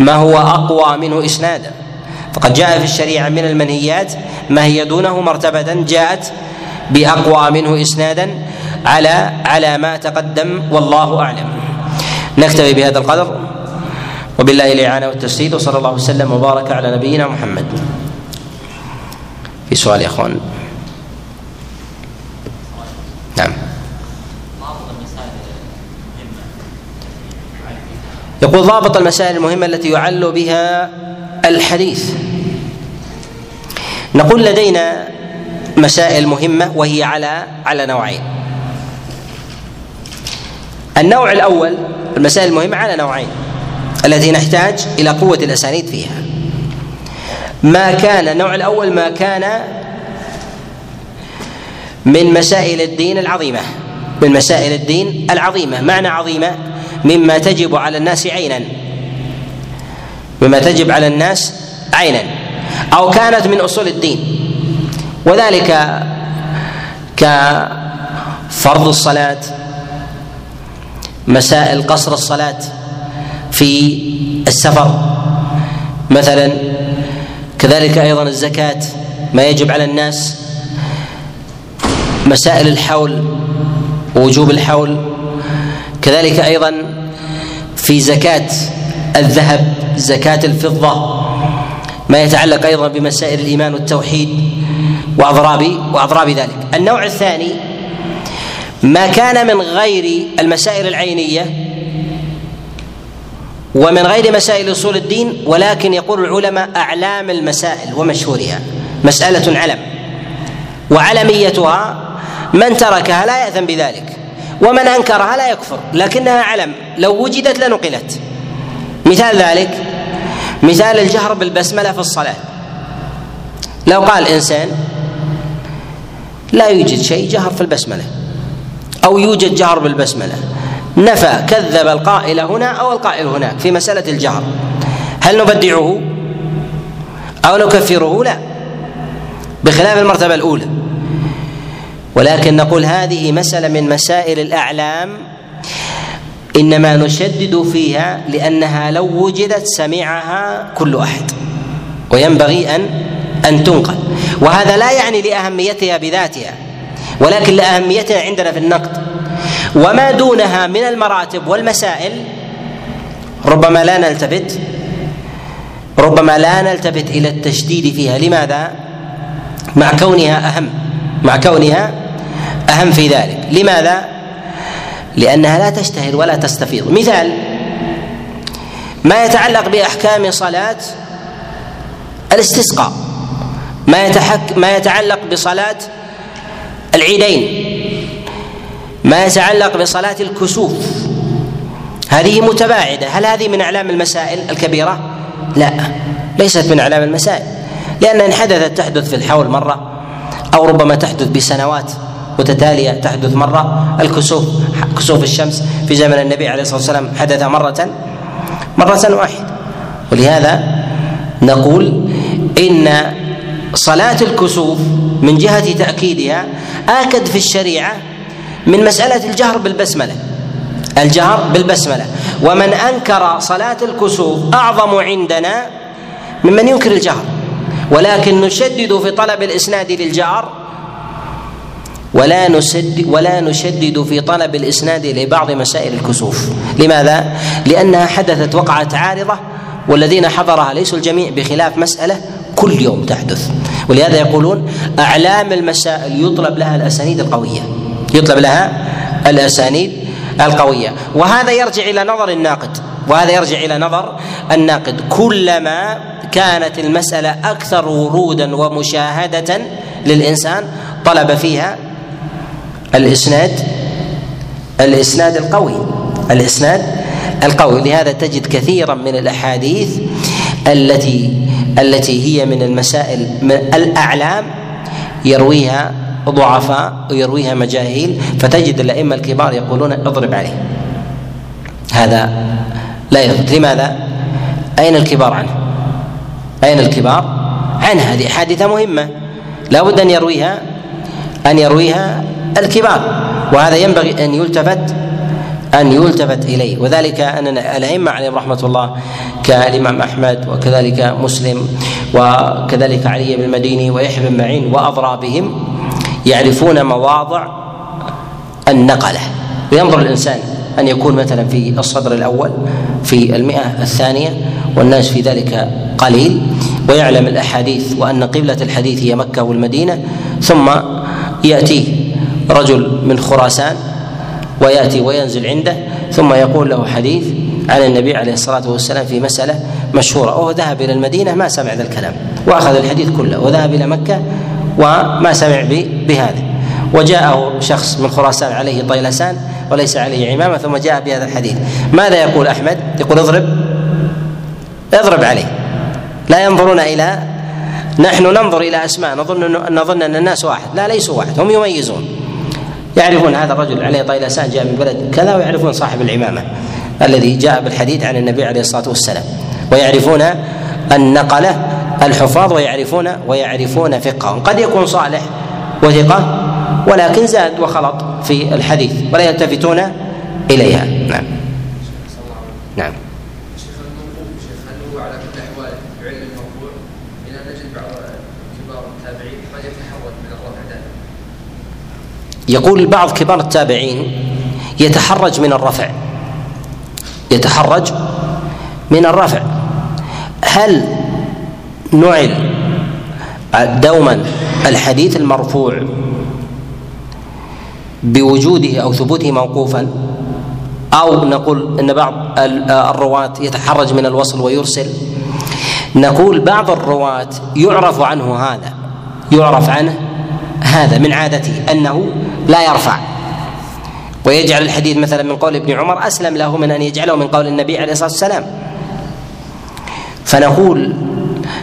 ما هو أقوى منه إسنادا. فقد جاء في الشريعة من المنهيات ما هي دونه مرتبه جاءت بأقوى منه إسنادا على على ما تقدم والله أعلم. نكتفي بهذا القدر. وبالله الإعانة والتسديد وصلى الله وسلم وبارك على نبينا محمد. في سؤال يا أخوان. نعم. يقول ضابط المسائل المهمة التي يعل بها الحديث. نقول لدينا مسائل مهمة وهي على على نوعين. النوع الأول المسائل المهمة على نوعين التي نحتاج إلى قوة الأسانيد فيها. ما كان النوع الأول ما كان من مسائل الدين العظيمة من مسائل الدين العظيمة. معنى عظيمة؟ مما تجب على الناس عينا. مما تجب على الناس عينا. أو كانت من أصول الدين. وذلك كفرض الصلاة مسائل قصر الصلاة في السفر. مثلا كذلك أيضا الزكاة ما يجب على الناس. مسائل الحول ووجوب الحول. كذلك أيضا في زكاة الذهب زكاة الفضة ما يتعلق أيضا بمسائل الإيمان والتوحيد واضراب وأضراب ذلك. النوع الثاني ما كان من غير المسائل العينية ومن غير مسائل أصول الدين ولكن يقول العلماء أعلام المسائل ومشهورها. مسألة علم. وعلميتها من تركها لا ياثم بذلك. ومن أنكرها لا يكفر لكنها علم لو وجدت لنقلت. مثال ذلك مثال الجهر بالبسملة في الصلاة. لو قال إنسان لا يوجد شيء جهر في البسملة أو يوجد جهر بالبسملة. نفى كذب القائل هنا أو القائل هناك في مسألة الجهر. هل نبدعه أو نكفره؟ لا. بخلاف المرتبة الأولى. ولكن نقول هذه مسألة من مسائل الأعلام إنما نشدد فيها لأنها لو وجدت سمعها كل أحد وينبغي أن أن تنقل. وهذا لا يعني لأهميتها بذاتها ولكن لأهميتها عندنا في النقد. وما دونها من المراتب والمسائل ربما لا نلتفت ربما لا نلتفت إلى التشديد فيها. لماذا؟ مع كونها أهم مع كونها أهم في ذلك. لماذا؟ لأنها لا تشتهر ولا تستفيض. مثال ما يتعلق بأحكام صلاة الاستسقاء ما يتحك ما يتعلق بصلاة العيدين ما يتعلق بصلاة الكسوف. هذه متباعدة. هل هذه من أعلام المسائل الكبيرة؟ لا ليست من أعلام المسائل لأن إن حدثت تحدث في الحول مرة أو ربما تحدث بسنوات. متتالية تحدث مرة الكسوف كسوف الشمس في زمن النبي عليه الصلاة والسلام حدث مرة مرة واحدة. ولهذا نقول إن صلاة الكسوف من جهة تأكيدها آكد في الشريعة من مسألة الجهر بالبسملة. الجهر بالبسملة. ومن أنكر صلاة الكسوف أعظم عندنا ممن ينكر الجهر. ولكن نشدد في طلب الإسناد للجهر ولا نسد ولا نشدد في طلب الإسناد لبعض مسائل الكسوف. لماذا؟ لأنها حدثت وقعت عارضة والذين حضرها ليسوا الجميع بخلاف مسألة كل يوم تحدث. ولهذا يقولون أعلام المسائل يطلب لها الأسانيد القوية. يطلب لها الأسانيد القوية. وهذا يرجع إلى نظر الناقد. وهذا يرجع إلى نظر الناقد. كلما كانت المسألة أكثر ورودا ومشاهدة للإنسان طلب فيها الإسناد الإسناد القوي الإسناد القوي. لهذا تجد كثيرا من الأحاديث التي التي هي من المسائل من الأعلام يرويها ضعفاء ويرويها مجاهيل. فتجد الأئمة الكبار يقولون اضرب عليه. هذا لا يثبت. لماذا؟ أين الكبار عنه؟ أين الكبار عنه؟ هذه حادثه مهمة. لا بد أن يرويها أن يرويها الكبار. وهذا ينبغي أن يلتفت أن يلتفت إليه. وذلك ان الأئمة عليهم رحمة الله كالإمام أحمد وكذلك مسلم وكذلك علي بن المديني ويحيى بن معين واضرابهم يعرفون مواضع النقلة. وينظر الإنسان أن يكون مثلا في الصدر الأول في المئة الثانية والناس في ذلك قليل ويعلم الأحاديث وأن قبلة الحديث هي مكة والمدينة ثم يأتيه رجل من خراسان ويأتي وينزل عنده ثم يقول له حديث عن النبي عليه الصلاة والسلام في مسألة مشهورة. وهو ذهب إلى المدينة ما سمع ذا الكلام وأخذ الحديث كله وذهب إلى مكة وما سمع بهذا. وجاءه شخص من خراسان عليه طيلسان وليس عليه عمامة ثم جاء بهذا الحديث. ماذا يقول أحمد؟ يقول اضرب اضرب عليه. لا ينظرون إلى نحن ننظر إلى أسماء نظن نظن أن الناس واحد. لا ليسوا واحد هم يميزون. يعرفون هذا الرجل عليه طيلسان جاء من بلد كذا ويعرفون صاحب العمامة الذي جاء بالحديث عن النبي عليه الصلاة والسلام. ويعرفون النقله الحفاظ ويعرفون ويعرفون فقههم. قد يكون صالح وثقة ولكن زاد وخلط في الحديث ولا يلتفتون إليها. نعم. نعم. يقول بعض كبار التابعين يتحرج من الرفع. يتحرج من الرفع. هل نعل دوما الحديث المرفوع بوجوده أو ثبوته موقوفا؟ أو نقول إن بعض الرواة يتحرج من الوصل ويرسل؟ نقول بعض الرواة يعرف عنه هذا يعرف عنه هذا من عادته أنه لا يرفع. ويجعل الحديث مثلا من قول ابن عمر أسلم له من أن يجعله من قول النبي عليه الصلاة والسلام. فنقول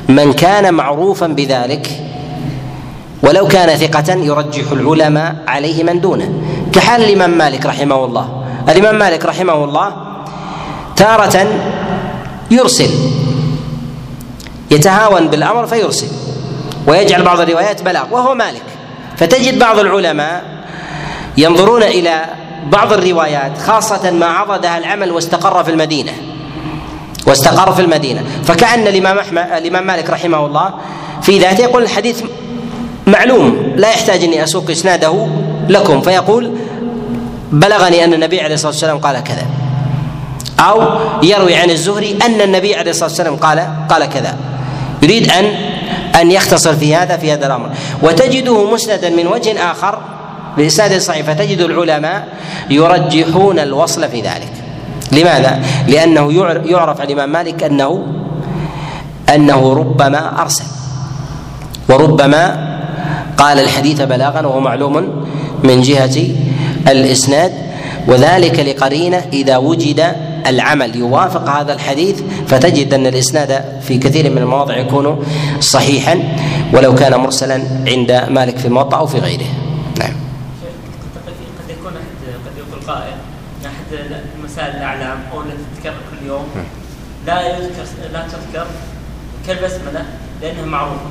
من كان معروفا بذلك ولو كان ثقة يرجح العلماء عليه من دونه. كحال الإمام مالك رحمه الله. الإمام مالك رحمه الله تارة يرسل. يتهاون بالأمر فيرسل. ويجعل بعض الروايات بلاغ. وهو مالك. فتجد بعض العلماء ينظرون إلى بعض الروايات خاصة ما عضدها العمل واستقر في المدينة. واستقر في المدينة. فكأن الإمام أحمد الإمام مالك رحمه الله في ذاته يقول الحديث معلوم لا يحتاج أني أسوق إسناده لكم. فيقول بلغني أن النبي عليه الصلاة والسلام قال كذا. أو يروي عن الزهري أن النبي عليه الصلاة والسلام قال قال كذا. يريد ان أن يختصر في هذا في هذا الأمر. وتجده مسندا من وجه آخر بإسناد صحيح فتجد العلماء يرجحون الوصل في ذلك. لماذا؟ لأنه يعرف عن الإمام مالك أنه أنه ربما أرسل وربما قال الحديث بلاغا وهو معلوم من جهة الإسناد. وذلك لقرينة إذا وجد العمل. يوافق هذا الحديث فتجد أن الإسناد في كثير من المواضع يكون صحيحا ولو كان مرسلا عند مالك في الموطأ أو في غيره نعم قد يكون قد يقول قائل احد مسائل الاعلام أو التي تتكرر كل يوم لا يذكر لا تذكر. كالبسمله لانها معروفه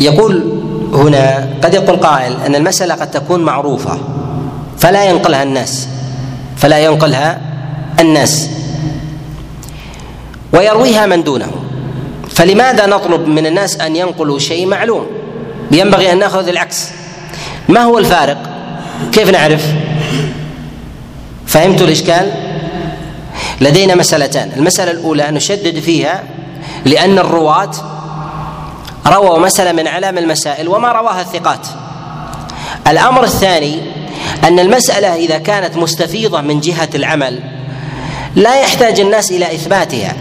يقول هنا قد يقول قائل أن المسألة قد تكون معروفة فلا ينقلها الناس. فلا ينقلها الناس. ويرويها من دونه. فلماذا نطلب من الناس أن ينقلوا شيء معلوم؟ ينبغي أن نأخذ العكس. ما هو الفارق؟ كيف نعرف؟ فهمت الإشكال؟ لدينا مسألتان. المسألة الأولى نشدد فيها لأن الرواة رووا مسألة من أعلام المسائل وما رواها الثقات. الأمر الثاني أن المسألة إذا كانت مستفيضة من جهة العمل لا يحتاج الناس إلى إثباتها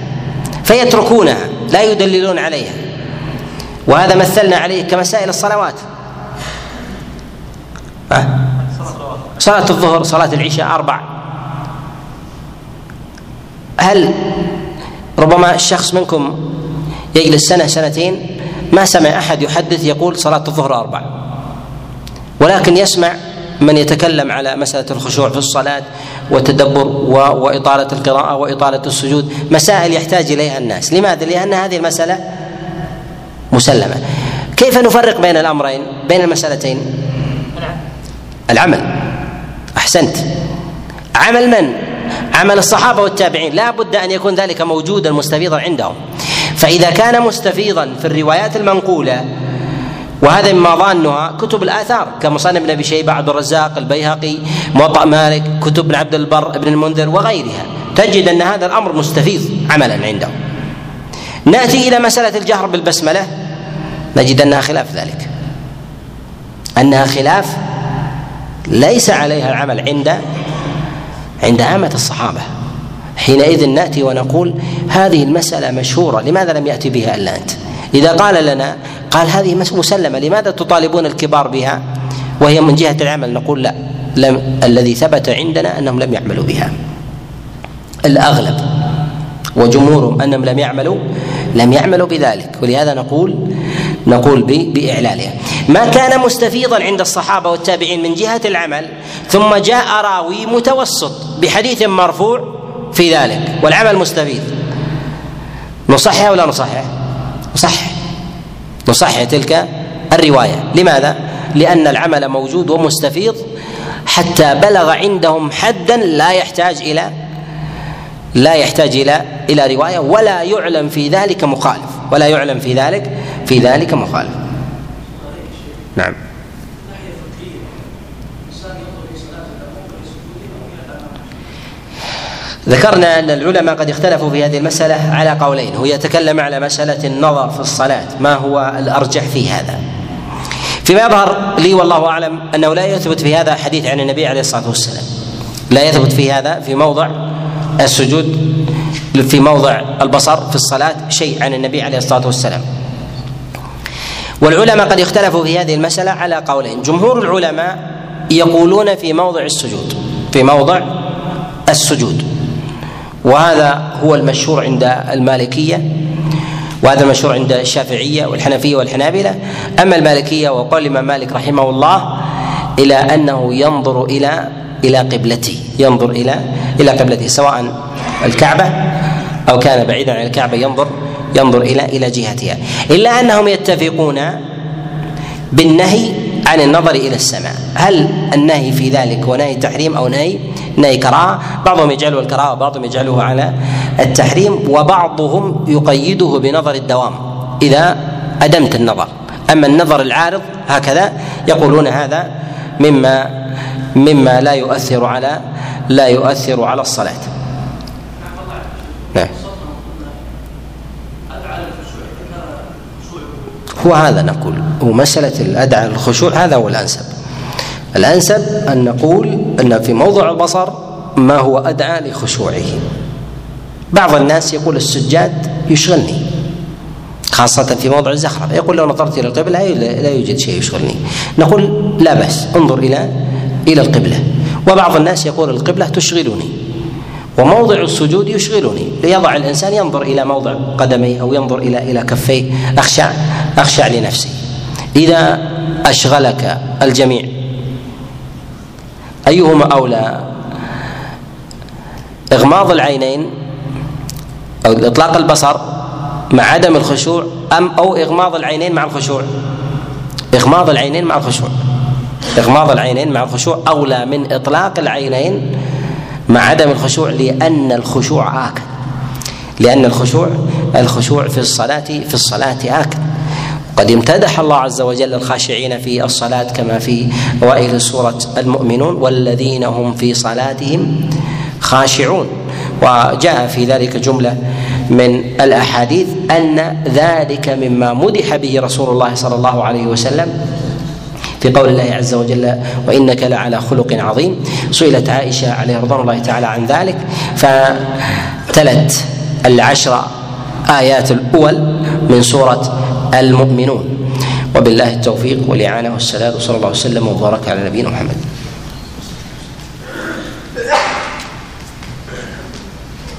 فيتركونها لا يدللون عليها. وهذا مثلنا عليه كمسائل الصلوات. صلاة الظهر صلاة العشاء أربع. هل ربما الشخص منكم يجلس سنة سنتين ما سمع أحد يحدث يقول صلاة الظهر أربع ولكن يسمع من يتكلم على مسألة الخشوع في الصلاة والتدبر وإطالة القراءة وإطالة السجود مسائل يحتاج إليها الناس لماذا؟ لأن هذه المسألة مسلمة كيف نفرق بين الأمرين؟ بين المسألتين؟ العمل. أحسنت. عمل من؟ عمل الصحابة والتابعين. لا بد أن يكون ذلك موجودا مستفيضا عندهم. فإذا كان مستفيضا في الروايات المنقولة وهذا مما ظانها كتب الآثار كمصنف ابن أبي شيبة عبد الرزاق البيهقي موطأ مالك كتب ابن عبد البر ابن المنذر وغيرها. تجد أن هذا الأمر مستفيض عملا عندهم. نأتي إلى مسألة الجهر بالبسملة. نجد أنها خلاف ذلك. أنها خلاف ليس عليها العمل عند عند عامه الصحابة. حينئذ نأتي ونقول هذه المسألة مشهورة لماذا لم يأتي بها إلا أنت؟ إذا قال لنا قال هذه مسلمة لماذا تطالبون الكبار بها؟ وهي من جهة العمل نقول لا لم الذي ثبت عندنا أنهم لم يعملوا بها. الأغلب وجمهورهم أنهم لم يعملوا لم يعملوا بذلك. ولهذا نقول نقول بإعلالها. ما كان مستفيضا عند الصحابة والتابعين من جهة العمل ثم جاء راوي متوسط بحديث مرفوع في ذلك والعمل مستفيض. نصحح ولا نصحح؟ نصحح. نصحح تلك الرواية. لماذا؟ لأن العمل موجود ومستفيض حتى بلغ عندهم حدا لا يحتاج إلى لا يحتاج إلى إلى رواية ولا يعلم في ذلك مخالف. ولا يعلم في ذلك في ذلك مخالف. نعم. ذكرنا أن العلماء قد اختلفوا في هذه المسألة على قولين هو يتكلم على مسألة النظر في الصلاة ما هو الأرجح في هذا؟ فيما يظهر لي والله أعلم أنه لا يثبت في هذا حديث عن النبي عليه الصلاة والسلام. لا يثبت في هذا في موضع السجود في موضع البصر في الصلاة شيء عن النبي عليه الصلاة والسلام. والعلماء قد اختلفوا في هذه المسألة على قولين. جمهور العلماء يقولون في موضع السجود في موضع السجود. وهذا هو المشهور عند المالكية وهذا المشهور عند الشافعية والحنفية والحنابلة. أما المالكية وقال الإمام مالك رحمه الله إلى أنه ينظر إلى إلى قبلته ينظر إلى إلى قبلته سواء الكعبة أو كان بعيدا عن الكعبة ينظر ينظر إلى إلى جهتها. إلا أنهم يتفقون بالنهي عن النظر إلى السماء. هل النهي في ذلك هو نهي تحريم أو نهي نهي كراهه بعضهم يجعله الكراهه وبعضهم يجعله على التحريم وبعضهم يقيده بنظر الدوام إذا أدمت النظر. أما النظر العارض هكذا يقولون هذا مما مما لا يؤثر على لا يؤثر على الصلاة. نعم. هو هذا نقول هو مسألة الأدعى الخشوع هذا هو الأنسب. الأنسب أن نقول أن في موضع البصر ما هو أدعى لخشوعه. بعض الناس يقول السجاد يشغلني خاصة في موضع الزخرفة يقول لو نظرت إلى القبلة لا يوجد شيء يشغلني. نقول لا بأس انظر إلى إلى القبلة. وبعض الناس يقول القبلة تشغلني وموضع السجود يشغلني. ليضع الإنسان ينظر إلى موضع قدميه أو ينظر إلى إلى كفيه. اخشع اخشع لنفسي. إذا أشغلك الجميع أيهما أولى؟ إغماض العينين أو إطلاق البصر مع عدم الخشوع أم أو إغماض العينين مع الخشوع؟ إغماض العينين مع الخشوع. إغماض العينين مع الخشوع أولى من إطلاق العينين مع عدم الخشوع لأن الخشوع آكل. لأن الخشوع الخشوع في الصلاة في الصلاة آكل. قد امتدح الله عز وجل الخاشعين في الصلاة كما في أوائل سورة المؤمنون والذين هم في صلاتهم خاشعون. وجاء في ذلك جملة من الأحاديث أن ذلك مما مدح به رسول الله صلى الله عليه وسلم في قول الله عز وجل وإنك لعلى خلق عظيم. سئلت عائشة عليه رضوان الله تعالى عن ذلك فتلت العشر آيات الأول من سورة المؤمنون. وبالله التوفيق والإعانة والسداد وصلى الله وسلم وبارك على نبينا محمد.